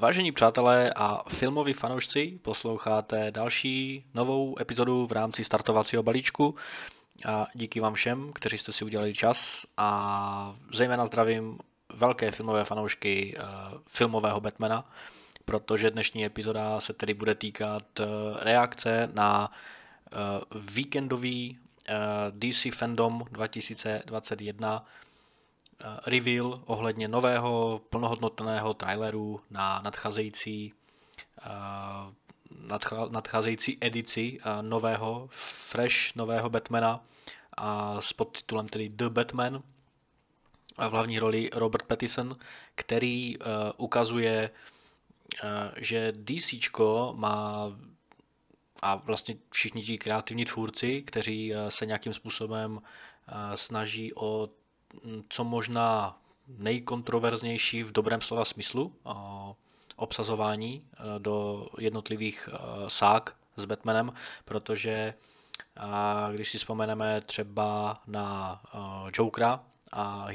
Vážení přátelé a filmoví fanoušci, posloucháte další novou epizodu v rámci startovacího balíčku. A díky vám všem, kteří jste si udělali čas a zejména zdravím velké filmové fanoušky uh, filmového Batmana, protože dnešní epizoda se tedy bude týkat uh, reakce na uh, víkendový DC Fandom 2021 reveal ohledně nového plnohodnotného traileru na nadcházející nadcházející edici nového, fresh nového Batmana a s podtitulem tedy The Batman a v hlavní roli Robert Pattinson, který ukazuje, že DC má a vlastně všichni ti kreativní tvůrci, kteří se nějakým způsobem snaží o co možná nejkontroverznější v dobrém slova smyslu obsazování e, do jednotlivých e, sák s Batmanem, protože když si vzpomeneme třeba na e, Jokera a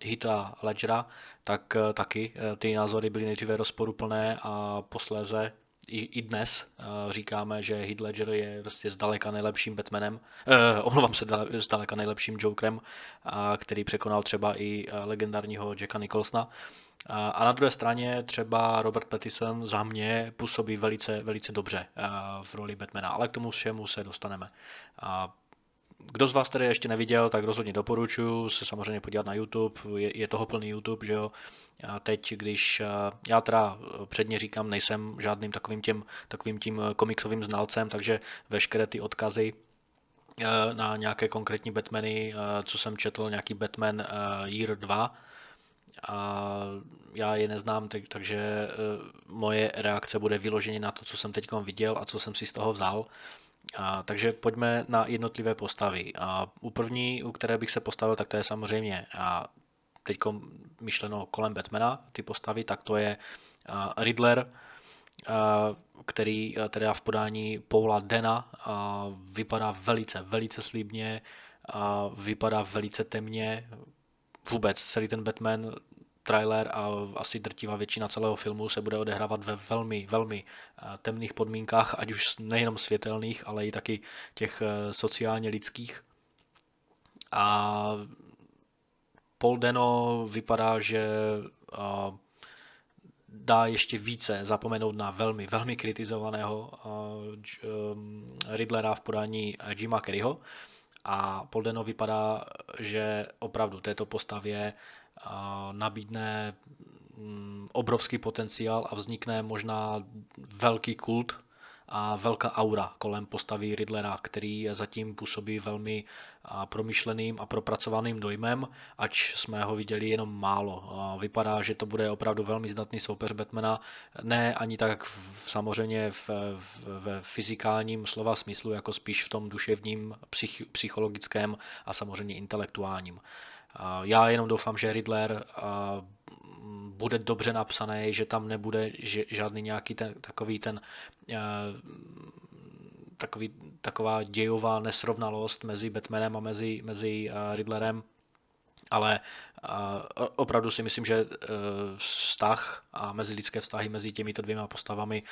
Hita Ledgera, tak taky ty názory byly nejdříve rozporuplné a posléze i, i dnes uh, říkáme, že Heath Ledger je prostě zdaleka nejlepším Batmanem, uh, omlouvám se, zdaleka nejlepším Jokerem, uh, který překonal třeba i uh, legendárního Jacka Nicholsona. A na druhé straně třeba Robert Pattinson za mě působí velice, velice dobře v roli Batmana, ale k tomu všemu se dostaneme. Kdo z vás tedy ještě neviděl, tak rozhodně doporučuji se samozřejmě podívat na YouTube, je, je toho plný YouTube, že jo. A teď, když já teda předně říkám, nejsem žádným takovým, těm, takovým tím komiksovým znalcem, takže veškeré ty odkazy na nějaké konkrétní Batmany, co jsem četl, nějaký Batman Year 2, a já je neznám, takže moje reakce bude vyloženě na to, co jsem teď viděl a co jsem si z toho vzal. A, takže pojďme na jednotlivé postavy. A u první, u které bych se postavil, tak to je samozřejmě a teď myšleno kolem Batmana, ty postavy, tak to je a, Riddler, a, který teda v podání Paula Dena a, vypadá velice, velice slíbně, a, vypadá velice temně, vůbec celý ten Batman trailer a asi drtivá většina celého filmu se bude odehrávat ve velmi, velmi eh, temných podmínkách, ať už nejenom světelných, ale i taky těch eh, sociálně lidských. A Paul Deno vypadá, že eh, dá ještě více zapomenout na velmi, velmi kritizovaného Riddlera v podání Jima Kerryho. A Paul Deno vypadá, že opravdu této postavě nabídne mm, obrovský potenciál a vznikne možná velký kult a velká aura kolem postavy Riddlera, který zatím působí velmi promyšleným a propracovaným dojmem, ač jsme ho viděli jenom málo. Vypadá, že to bude opravdu velmi zdatný soupeř Batmana, ne ani tak v, samozřejmě v, v, v fyzikálním slova smyslu, jako spíš v tom duševním, psych, psychologickém a samozřejmě intelektuálním. Já jenom doufám, že Riddler bude dobře napsaný, že tam nebude žádný nějaký ten, takový ten takový, taková dějová nesrovnalost mezi Batmanem a mezi, mezi Riddlerem, ale opravdu si myslím, že e, vztah a mezi lidské vztahy mezi těmito dvěma postavami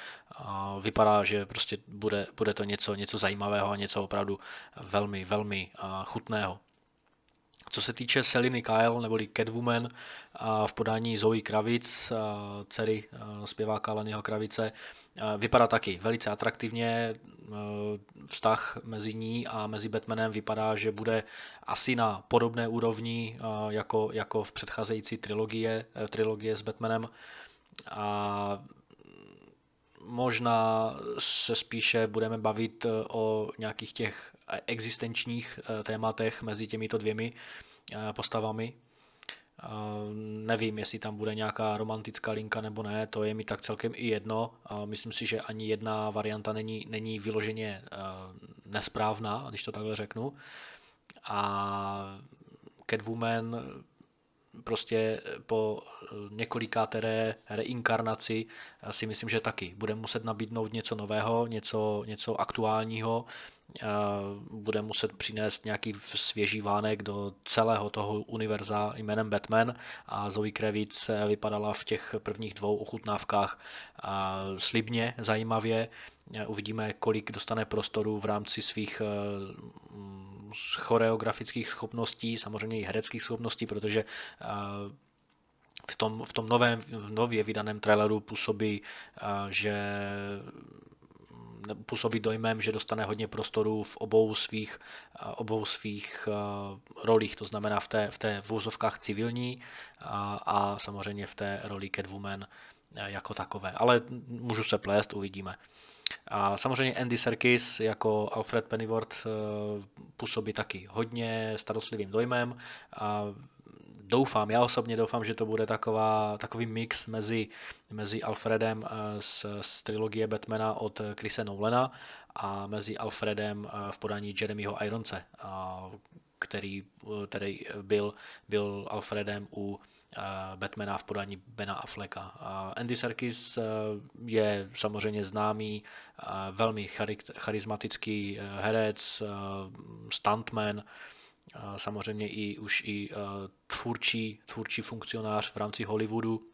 vypadá, že prostě bude, bude to něco, něco zajímavého a něco opravdu velmi, velmi chutného. Co se týče Seliny Kyle neboli Catwoman v podání Zoe Kravic, dcery zpěváka Lennyho Kravice, vypadá taky velice atraktivně. Vztah mezi ní a mezi Batmanem vypadá, že bude asi na podobné úrovni jako, jako v předcházející trilogie, e, trilogie s Batmanem. A možná se spíše budeme bavit o nějakých těch existenčních eh, tématech mezi těmito dvěmi eh, postavami. Eh, nevím, jestli tam bude nějaká romantická linka nebo ne, to je mi tak celkem i jedno. Myslím si, že ani jedna varianta není, není vyloženě nesprávná, když to takhle řeknu. A Catwoman prostě po několikáté reinkarnaci si myslím, že taky bude muset nabídnout něco nového, něco, něco aktuálního, bude muset přinést nějaký svěží vánek do celého toho univerza jménem Batman a Zoe Kravitz vypadala v těch prvních dvou ochutnávkách slibně, zajímavě. Uvidíme, kolik dostane prostoru v rámci svých choreografických schopností, samozřejmě i hereckých schopností, protože v tom, v tom novém, v nově vydaném traileru působí, že působí dojmem, že dostane hodně prostoru v obou svých, obou svých rolích, to znamená v té, v té v úzovkách civilní a, a samozřejmě v té roli Catwoman jako takové. Ale můžu se plést, uvidíme. A samozřejmě Andy Serkis jako Alfred Pennyworth působí taky hodně starostlivým dojmem. A doufám, já osobně doufám, že to bude taková, takový mix mezi, mezi Alfredem eh, z, z trilogie Batmana od Chrise Nolana a mezi Alfredem eh, v podání Jeremyho Ironce, který, eh, který byl, byl Alfredem u Batmana v podání Bena Afflecka. Andy Serkis je samozřejmě známý, velmi charismatický herec, stuntman, samozřejmě i už i tvůrčí, tvůrčí funkcionář v rámci Hollywoodu.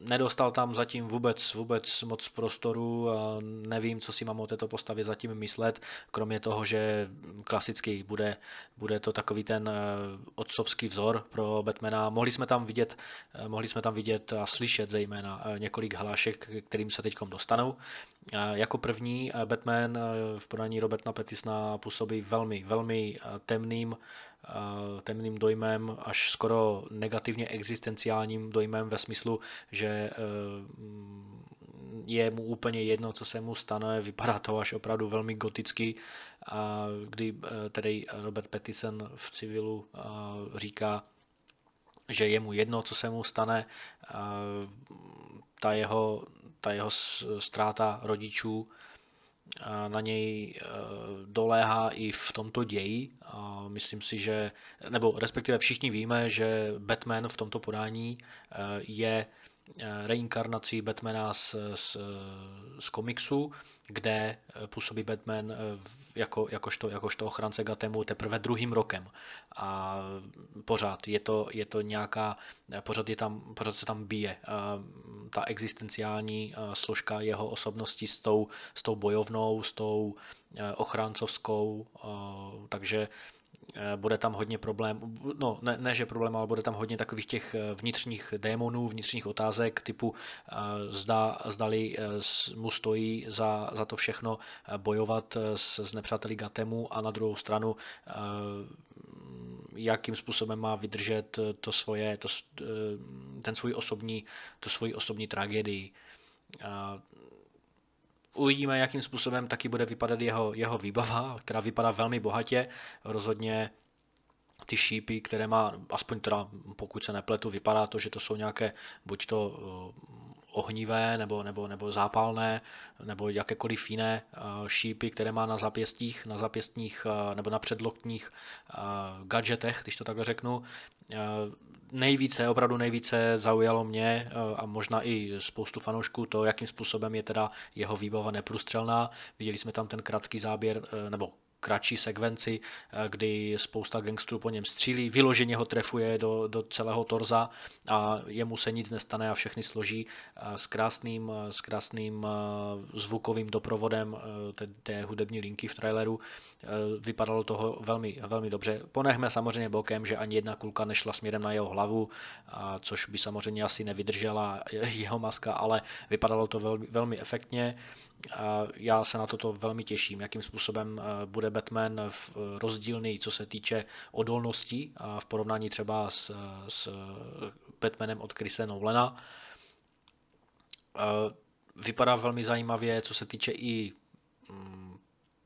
Nedostal tam zatím vůbec, vůbec moc prostoru a nevím, co si mám o této postavě zatím myslet, kromě toho, že klasicky bude, bude to takový ten eh, otcovský vzor pro Batmana. Mohli jsme tam vidět, eh, mohli jsme tam vidět a slyšet zejména eh, několik hlášek, kterým se teď dostanou. Jako první Batman v podání Roberta Pattisona působí velmi, velmi temným, temným dojmem, až skoro negativně existenciálním dojmem ve smyslu, že eh, je mu úplně jedno, co se mu stane, vypadá to až opravdu velmi goticky, kdy eh, tedy Robert Pattison v civilu eh, říká, že je mu jedno, co se mu stane, ta jeho, ta jeho ztráta rodičů na něj e, doléhá i v tomto ději. Myslím si, že, nebo respektive všichni víme, že Batman v tomto podání e, je reinkarnací Batmana z, z, z komiksu, kde působí Batman jako, jakožto, jakožto ochránce Gatemu teprve druhým rokem. A pořád je to, je to nějaká, pořád, je tam, pořád se tam bije ta existenciální složka jeho osobnosti s tou, s tou bojovnou, s tou ochráncovskou, takže Eh, bude tam hodně problém, no ne, ne že problém, ale bude tam hodně takových těch eh, vnitřních démonů, vnitřních otázek typu eh, zda, zdali mu stojí za, za to všechno bojovat s, s nepřáteli Gatemu a na druhou stranu jakým způsobem má vydržet to svoje, to, ten svůj osobní, to svoji osobní tragédii. Uvidíme, jakým způsobem taky bude vypadat jeho, jeho výbava, která vypadá velmi bohatě. Rozhodně ty šípy, které má, aspoň teda pokud se nepletu, vypadá to, že to jsou nějaké buď to ohnivé nebo, nebo, nebo zápalné nebo jakékoliv jiné šípy, které má na zapěstích, na zapěstních nebo na předloktních gadgetech, když to takhle řeknu. Nejvíce, opravdu nejvíce zaujalo mě a možná i spoustu fanoušků to, jakým způsobem je teda jeho výbava neprůstřelná. Viděli jsme tam ten krátký záběr, nebo kratší sekvenci, eh, kdy spousta gangstrů po něm střílí, vyloženě ho trefuje do, do celého torza a jemu se nic nestane a všechny složí eh, s krásným, eh, s krásným zvukovým doprovodem té, té hudební linky v traileru. Vypadalo toho velmi, velmi dobře. Ponechme samozřejmě bokem, že ani jedna kulka nešla směrem na jeho hlavu, což by samozřejmě asi nevydržela jeho maska, ale vypadalo to velmi, velmi efektně já se na toto velmi těším, jakým způsobem eh, bude Batman v eh, rozdílný, co se týče odolnosti v porovnání třeba s, s Batmanem od Chrise Nolana. Vypadá velmi zajímavě, co se týče i mm,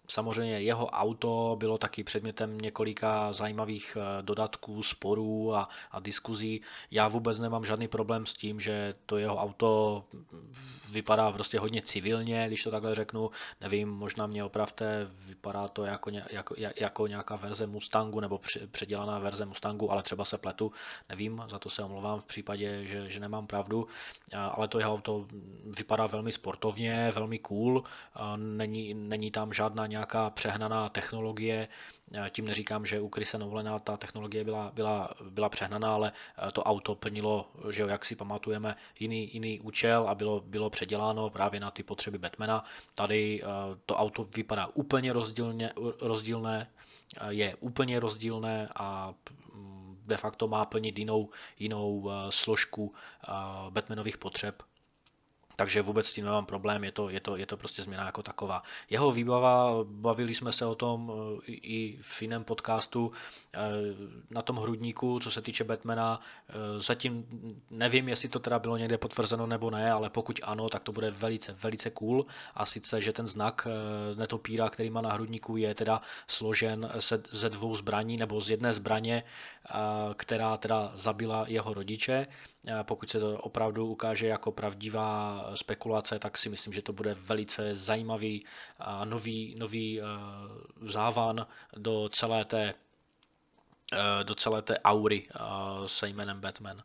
Samozřejmě jeho auto bylo taky předmětem několika zajímavých eh, dodatků, sporů a, a diskuzí. Já vůbec nemám žádný problém s tím, že to jeho auto vypadá prostě hodně civilně, když to takhle řeknu. Nevím, možná mě opravte, vypadá to jako, jako, jako nějaká verze Mustangu nebo předělaná verze Mustangu, ale třeba se pletu, nevím, za to se omlouvám v případě, že, že nemám pravdu, ale to jeho auto vypadá velmi sportovně, velmi cool, není, není tam žádná nějaká přehnaná technologie, tím neříkám, že u Krise Nolana ta technologie byla, byla, byla přehnaná, ale to auto plnilo, že jo, jak si pamatujeme, jiný, jiný účel a bylo, bylo předěláno právě na ty potřeby Batmana. Tady to auto vypadá úplně rozdílně, rozdílné, je úplně rozdílné a mm, de facto má plnit jinou, jinou složku Batmanových potřeb takže vůbec s tím nemám problém, je to, je to, je to prostě změna jako taková. Jeho výbava, bavili jsme se o tom eh, i v jiném podcastu, eh, na tom hrudníku, co se týče Batmana, eh, zatím nevím, jestli to teda bylo někde potvrzeno nebo ne, ale pokud ano, tak to bude velice, velice cool. A sice, že ten znak netopíra, který má na hrudníku, je teda složen ze dvou zbraní nebo z jedné zbraně, která teda zabila jeho rodiče pokud se to opravdu ukáže jako pravdivá spekulace, tak si myslím, že to bude velice zajímavý a nový, nový eh, závan do celé té, eh, do celé té aury eh, se jménem Batman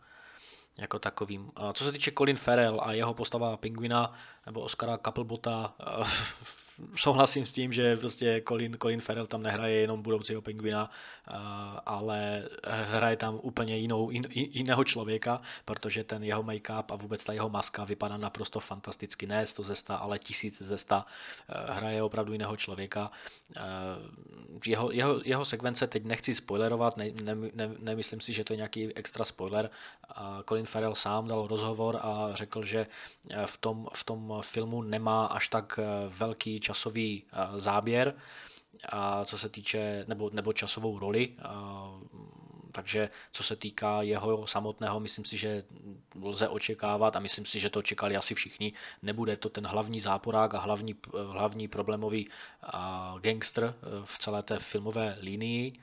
jako takovým. Co se týče Colin Farrell a jeho postava Pingvina nebo Oscara Couplebota souhlasím s tím, že prostě Colin, Colin Farrell tam nehraje jenom budoucího pingvina, ale hraje tam úplně jinou, jin, jiného člověka, protože ten jeho make-up a vůbec ta jeho maska vypadá naprosto fantasticky. Ne 100 ze 100, ale tisíc ze 100. Hraje opravdu jiného člověka. Jeho, jeho, jeho sekvence teď nechci spoilerovat, ne, ne, ne, nemyslím si, že to je nějaký extra spoiler. Colin Farrell sám dal rozhovor a řekl, že v tom, v tom filmu nemá až tak velký časový eh, záběr, a co se týče, nebo, nebo časovou roli, a, takže co se týká jeho samotného, myslím si, že lze očekávat a myslím si, že to čekali asi všichni, nebude to ten hlavní záporák a hlavní, hlavní problémový gangster eh, v celé té filmové linii,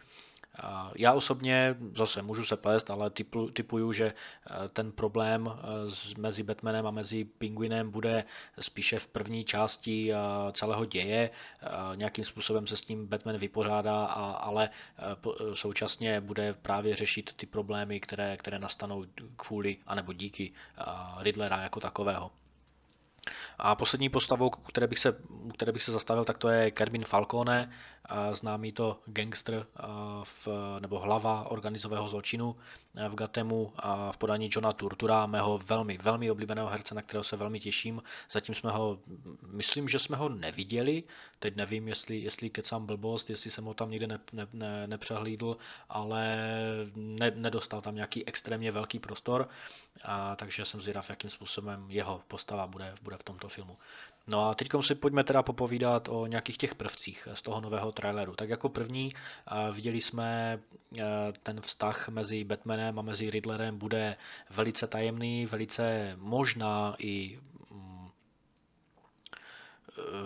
já osobně, zase můžu se plést, ale typu, typuju, že eh, ten problém eh, mezi Batmanem a mezi Penguinem bude spíše v první části eh, celého děje. Nějakým způsobem se s tím Batman vypořádá, ale současně bude právě řešit ty problémy, které, které nastanou kvůli anebo díky Riddlera jako takového. A poslední postavou, které bych se, které bych se zastavil, tak to je Kermin Falcone, známý to gangster v, nebo hlava organizového zločinu v Gatemu a v podání Johna Turtura, mého velmi, velmi oblíbeného herce, na kterého se velmi těším. Zatím jsme ho, myslím, že jsme ho neviděli, teď nevím, jestli, jestli kecám blbost, jestli jsem ho tam nikde ne, ne, ne, nepřehlídl, ale ne, nedostal tam nějaký extrémně velký prostor, a, takže jsem zvědav, jakým způsobem jeho postava bude, bude v tomto filmu. No a teď si pojďme teda popovídat o nějakých těch prvcích z toho nového traileru. Tak jako první viděli jsme ten vztah mezi Batmanem a mezi Riddlerem bude velice tajemný, velice možná i mm,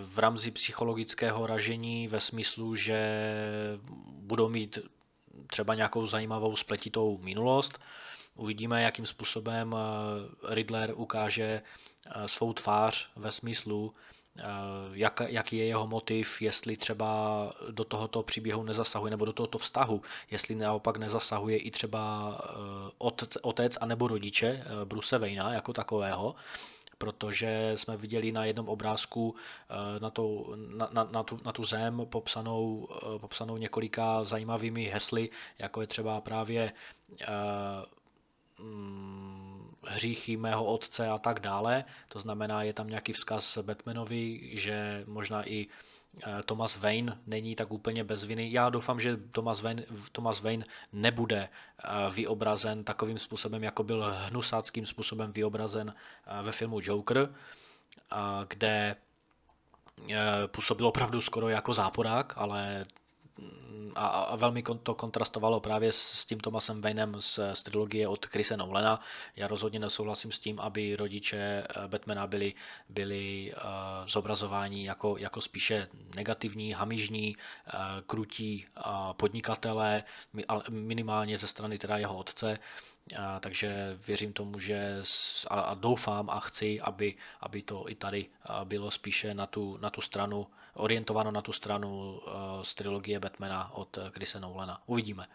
v rámci psychologického ražení ve smyslu, že budou mít třeba nějakou zajímavou spletitou minulost. Uvidíme, jakým způsobem Riddler ukáže Eh, svou tvář ve smyslu, eh, jak, jaký je jeho motiv, jestli třeba do tohoto příběhu nezasahuje, nebo do tohoto vztahu, jestli naopak nezasahuje i třeba eh, otec, otec anebo rodiče Bruce Wayna jako takového, protože jsme viděli na jednom obrázku na, to, na, na, na, tu, na tu zem popsanou, popsanou několika zajímavými hesly, jako je třeba právě mm, hříchy mého otce a tak dále. To znamená, je tam nějaký vzkaz Batmanovi, že možná i eh, Thomas Wayne není tak úplně bez viny. Já doufám, že Thomas Wayne, Thomas Wayne nebude eh, vyobrazen takovým způsobem, jako byl hnusáckým způsobem vyobrazen eh, ve filmu Joker, kde působil opravdu skoro jako záporák, ale a, a velmi to kontrastovalo právě s tím Thomasem Waynem z, z trilogie od Chrise Nolana. Já rozhodně nesouhlasím s tím, aby rodiče eh, Batmana byli, byli uh, zobrazováni jako, jako spíše negativní, hamižní, uh, krutí uh, podnikatelé, minimálně ze strany teda jeho otce. A, takže věřím tomu, že a, a doufám a chci, aby, aby to i tady bylo spíše na tu, na tu stranu, orientováno na tu stranu z trilogie Batmana od Chrise Nolana. Uvidíme.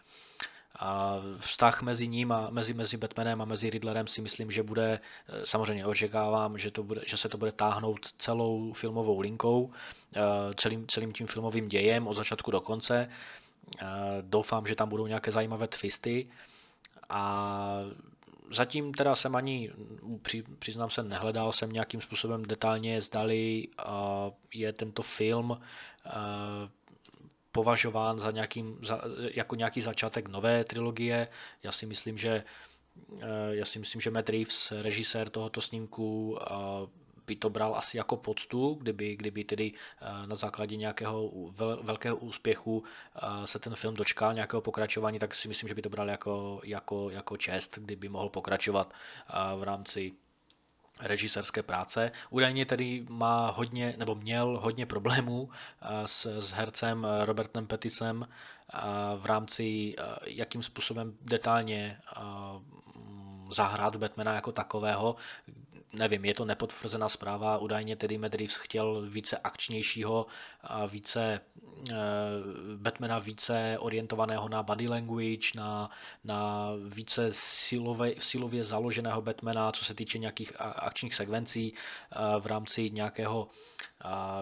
A vztah mezi ním a mezi, mezi Batmanem a mezi Riddlerem si myslím, že bude, e, samozřejmě očekávám, že, to bude, že se to bude táhnout celou filmovou linkou, e, celým, celým tím filmovým dějem od začátku do konce. Doufám, že tam budou nějaké zajímavé twisty a zatím teda jsem ani, přiznám se, nehledal jsem nějakým způsobem detailně, zdali je tento film považován za, nějakým, za jako nějaký začátek nové trilogie. Já si myslím, že já si myslím, že Matt Reeves, režisér tohoto snímku, by to bral asi jako poctu, kdyby, kdyby tedy eh, na základě nějakého velkého úspěchu eh, se ten film dočkal nějakého pokračování, tak si myslím, že by to bral jako, jako, jako čest, kdyby mohl pokračovat eh, v rámci režisérské práce. Údajně tedy má hodně, nebo měl hodně problémů s, s hercem Robertem Pettisem v rámci, jakým způsobem detailně zahrát Batmana jako takového, nevím, je to nepotvrzená zpráva, údajně tedy Matt Reeves chtěl více akčnějšího, a více e, Batmana více orientovaného na body language, na, na více silové, silově založeného Batmana, co se týče nějakých akčních sekvencí e, v rámci nějakého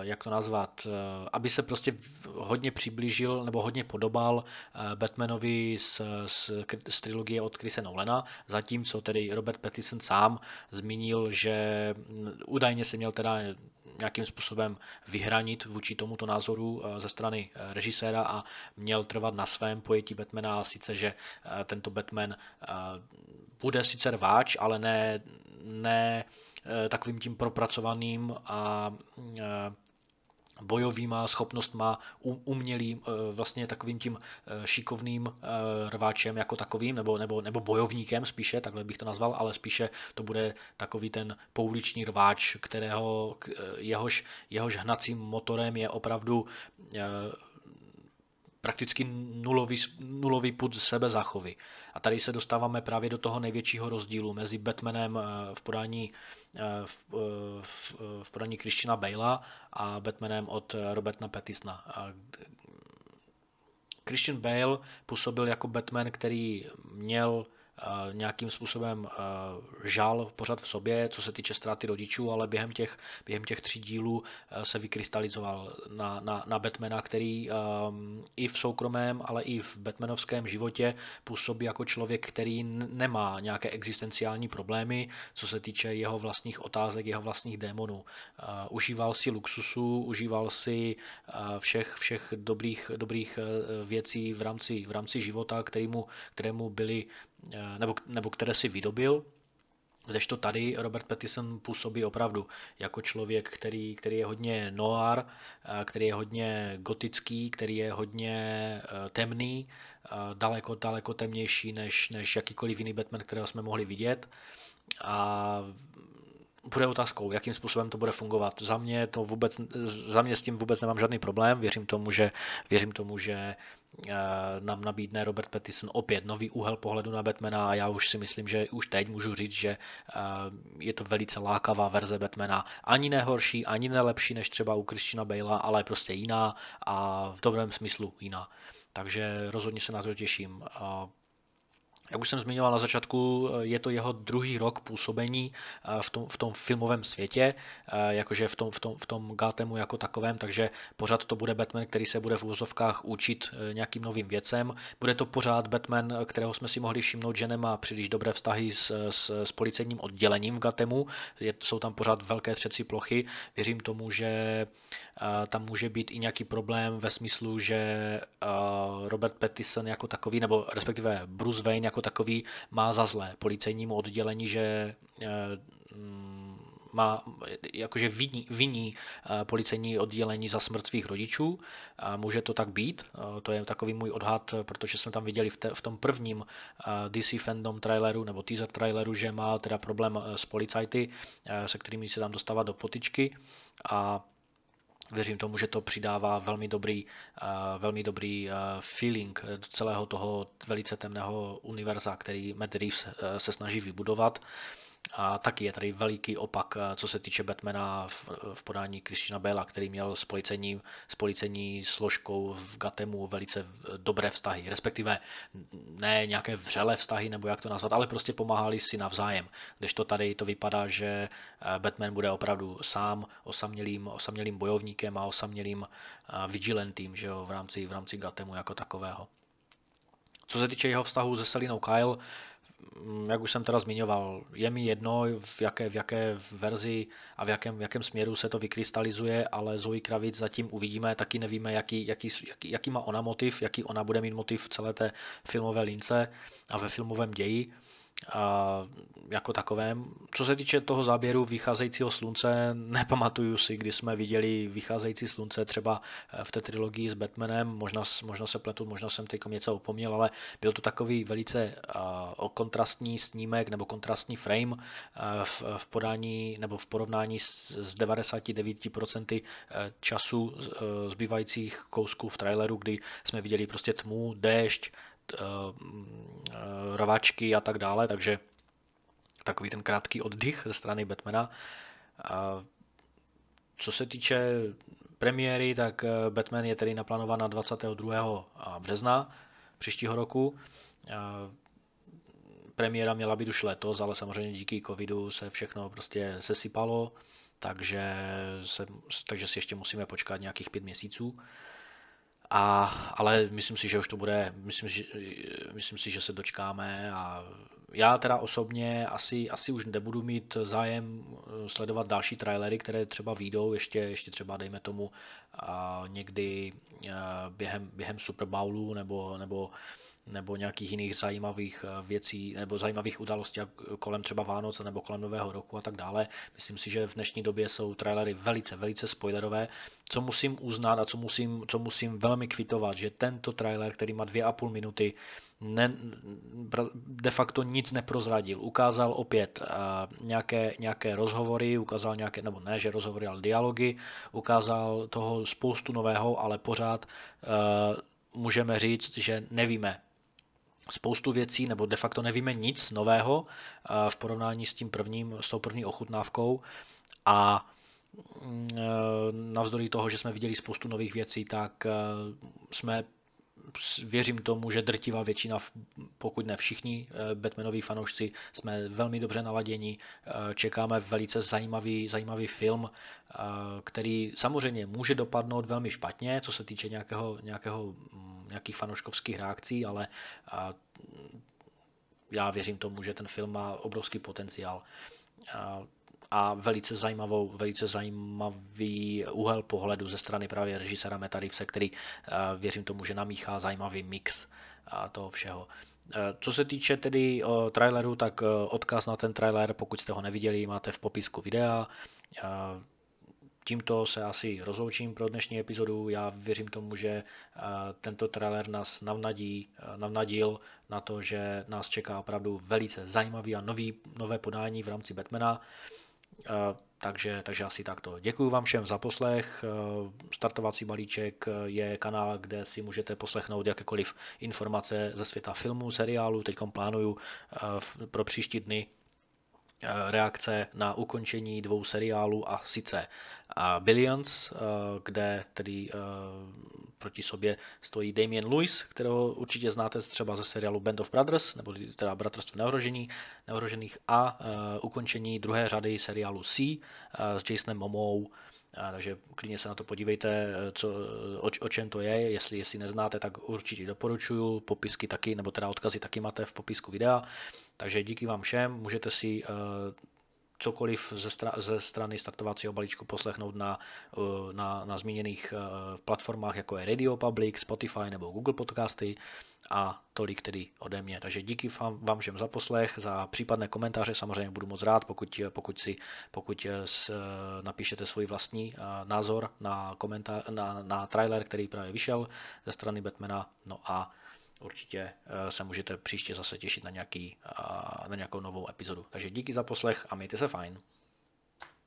jak to nazvat, e, aby se prostě hodně přiblížil nebo hodně podobal Batmanovi z, z, z trilogie od Chrise Nolana, zatímco tedy Robert Pattinson sám zmínil, že údajně se měl teda nějakým způsobem vyhranit vůči tomuto názoru eh, ze strany eh, režiséra a měl trvat na svém pojetí Batmana, sice, že eh, tento Batman bude sice rváč, ale ne, ne takovým tím propracovaným a bojovýma schopnostma, umělým, e, vlastně takovým tím šikovným rváčem jako takovým, nebo, nebo, nebo bojovníkem spíše, takhle bych to nazval, ale spíše to bude takový ten pouliční rváč, kterého jehož, jehož hnacím motorem je opravdu prakticky nulový, nulový put sebezachovy. A tady se dostáváme právě do toho největšího rozdílu mezi Batmanem v podání Eh, v, eh, v, v podání Christiana Bale'a a Batmanem od Roberta Pattisona. Christian Bale působil jako Batman, který měl nějakým způsobem žal pořád v sobě, co se týče ztráty rodičů, ale během těch, během těch tří dílů se vykrystalizoval na, na, na Batmana, který i v soukromém, ale i v Batmanovském životě působí jako člověk, který nemá nějaké existenciální problémy, co se týče jeho vlastních otázek, jeho vlastních démonů. Užíval si luxusu, užíval si všech, všech dobrých, dobrých věcí v rámci, v rámci života, kterému, kterému byly Eh, nebo, nebo které si vydobil, Kdežto tady Robert Pattinson působí opravdu jako člověk, který, který je hodně noir, eh, který je hodně gotický, který je hodně eh, temný, daleko, daleko temnější než, než jakýkoliv jiný Batman, kterého jsme mohli vidět. A bude otázkou, jakým způsobem to bude fungovat. Za mě, to vůbec, za mě s tím vůbec nemám žádný problém. Věřím tomu, že, věřím tomu, že Eh, nám nabídne Robert Pattinson opět nový úhel pohledu na Batmana a já už si myslím, že už teď můžu říct, že eh, je to velice lákavá verze Batmana. Ani nehorší, ani nelepší než třeba u Christiana Bale'a, ale prostě jiná a v dobrém smyslu jiná. Takže rozhodně se na to těším. Jak už jsem zmiňoval na začátku, je to jeho druhý rok působení eh, v tom, v tom filmovém světě, eh, jakože v tom, v, tom, v tom Gatemu jako takovém, takže pořád to bude Batman, který se bude v úvozovkách učit eh, nějakým novým věcem. Bude to pořád Batman, kterého jsme si mohli všimnout, že nemá příliš dobré vztahy s, s, s policejním oddělením v Gatemu, je, jsou tam pořád velké třeci plochy. Věřím tomu, že tam může být i nějaký problém ve smyslu, že Robert Pattinson jako takový, nebo respektive Bruce Wayne jako takový má za zlé policejnímu oddělení, že mm, má jakože viní, viní policejní oddělení za smrt svých rodičů. Může to tak být, to je takový můj odhad, protože jsme tam viděli v, te, v tom prvním DC fandom traileru nebo teaser traileru, že má teda problém s policajty, se kterými se tam dostává do potičky a věřím tomu, že to přidává velmi dobrý, velmi dobrý feeling do celého toho velice temného univerza, který Matt Reeves se snaží vybudovat. A taky je tady veliký opak, eh, co se týče Batmana v, v podání Christiana Bela, který měl s policejní, s policejní složkou v Gatemu velice dobré vztahy, respektive ne nějaké vřelé vztahy, nebo jak to nazvat, ale prostě pomáhali si navzájem. to tady to vypadá, že eh, Batman bude opravdu sám osamělým, osamělým bojovníkem a osamělým eh, vigilantým že jo, v, rámci, v rámci Gatemu jako takového. Co se týče jeho vztahu se Selinou Kyle, jak už jsem teda zmiňoval, je mi jedno, v jaké, v jaké verzi a v jakém, v jakém směru se to vykrystalizuje, ale Zoe Kravic zatím uvidíme, taky nevíme, jaký, jaký, jaký, jaký má ona motiv, jaký ona bude mít motiv v celé té filmové lince a ve filmovém ději jako takovém. Co se týče toho záběru vycházejícího slunce, nepamatuju si, kdy jsme viděli vycházející slunce třeba v té trilogii s Batmanem, možná, možná se pletu, možná jsem teď něco opomněl, ale byl to takový velice kontrastní snímek nebo kontrastní frame v, podání nebo v porovnání s, s 99% času uh, zbývajících kousků v traileru, kdy jsme viděli prostě tmu, déšť, Eh, eh, rvačky a tak dále, takže takový ten krátký oddych ze strany Batmana. A co se týče premiéry, tak eh, Batman je tedy naplánovaná na 22. března příštího roku. Premiéra měla být už letos, ale samozřejmě díky covidu se všechno prostě sesypalo, takže, se, takže si ještě musíme počkat nějakých pět měsíců. A, ale myslím si, že už to bude, myslím, že, myslím si, že se dočkáme a já teda osobně asi, asi už nebudu mít zájem eh, sledovat další trailery, které třeba výjdou ještě, ještě třeba dejme tomu a někdy eh, během, během Super Bowlu nebo, nebo nebo nějakých jiných zajímavých eh, věcí nebo zajímavých událostí kolem třeba Vánoce nebo kolem Nového roku a tak dále. Myslím si, že v dnešní době jsou trailery velice, velice spoilerové. Co musím uznat a co musím, co musím velmi kvitovat, že tento trailer, který má dvě a půl minuty, ne, de facto nic neprozradil. Ukázal opět uh, nějaké, nějaké rozhovory, ukázal nějaké, nebo ne, že rozhovory, ale dialogy, ukázal toho spoustu nového, ale pořád uh, můžeme říct, že nevíme, spoustu věcí, nebo de facto nevíme nic nového eh, v porovnání s tím prvním, s tou první ochutnávkou. A mm, eh, navzdory toho, že jsme viděli spoustu nových věcí, tak eh, jsme věřím tomu, že drtivá většina, pokud ne všichni Batmanoví fanoušci, jsme velmi dobře naladěni, čekáme velice zajímavý, zajímavý film, který samozřejmě může dopadnout velmi špatně, co se týče nějakého, nějakého mm, nějakých fanouškovských reakcí, ale já věřím tomu, že ten film má obrovský potenciál a, velice, zajímavou, velice zajímavý úhel pohledu ze strany právě režisera Meta Reevese, který a, věřím tomu, že namíchá zajímavý mix a toho všeho. Co se týče tedy traileru, tak odkaz na ten trailer, pokud jste ho neviděli, máte v popisku videa. Tímto se asi rozloučím pro dnešní epizodu. Já věřím tomu, že eh, tento trailer nás navnadí, eh, navnadil na to, že nás čeká opravdu velice zajímavý a nový, nové podání v rámci Batmana. Eh, takže, takže asi takto. Děkuji vám všem za poslech. Startovací balíček je kanál, kde si můžete poslechnout jakékoliv informace ze světa filmů, seriálu. Teď plánuju pro příští dny Eh, reakce na ukončení dvou seriálů a sice eh, Billions, eh, kde tedy proti sobě stojí Damien Lewis, kterého určitě znáte třeba ze seriálu Band of Brothers, nebo teda Bratrstvo neohrožení, neohrožených a ukončení druhé řady seriálu C s Jasonem Momou, takže klidně se na to podívejte, co, o, o čem to je, jestli, jestli neznáte, tak určitě doporučuju, popisky taky, nebo teda odkazy taky máte v popisku videa. Takže díky vám všem, můžete si, cokoliv ze, stra- ze strany startovacího balíčku poslechnout na, na, na zmíněných platformách, jako je Radio Public, Spotify nebo Google Podcasty a tolik tedy ode mě. Takže díky vám, všem za poslech, za případné komentáře, samozřejmě budu moc rád, pokud, pokud, si, pokud s, napíšete svůj vlastní názor na, komentá- na, na trailer, který právě vyšel ze strany Batmana, no a určitě se můžete příště zase těšit na, nějaký, na nějakou novou epizodu. Takže díky za poslech a mějte se fajn.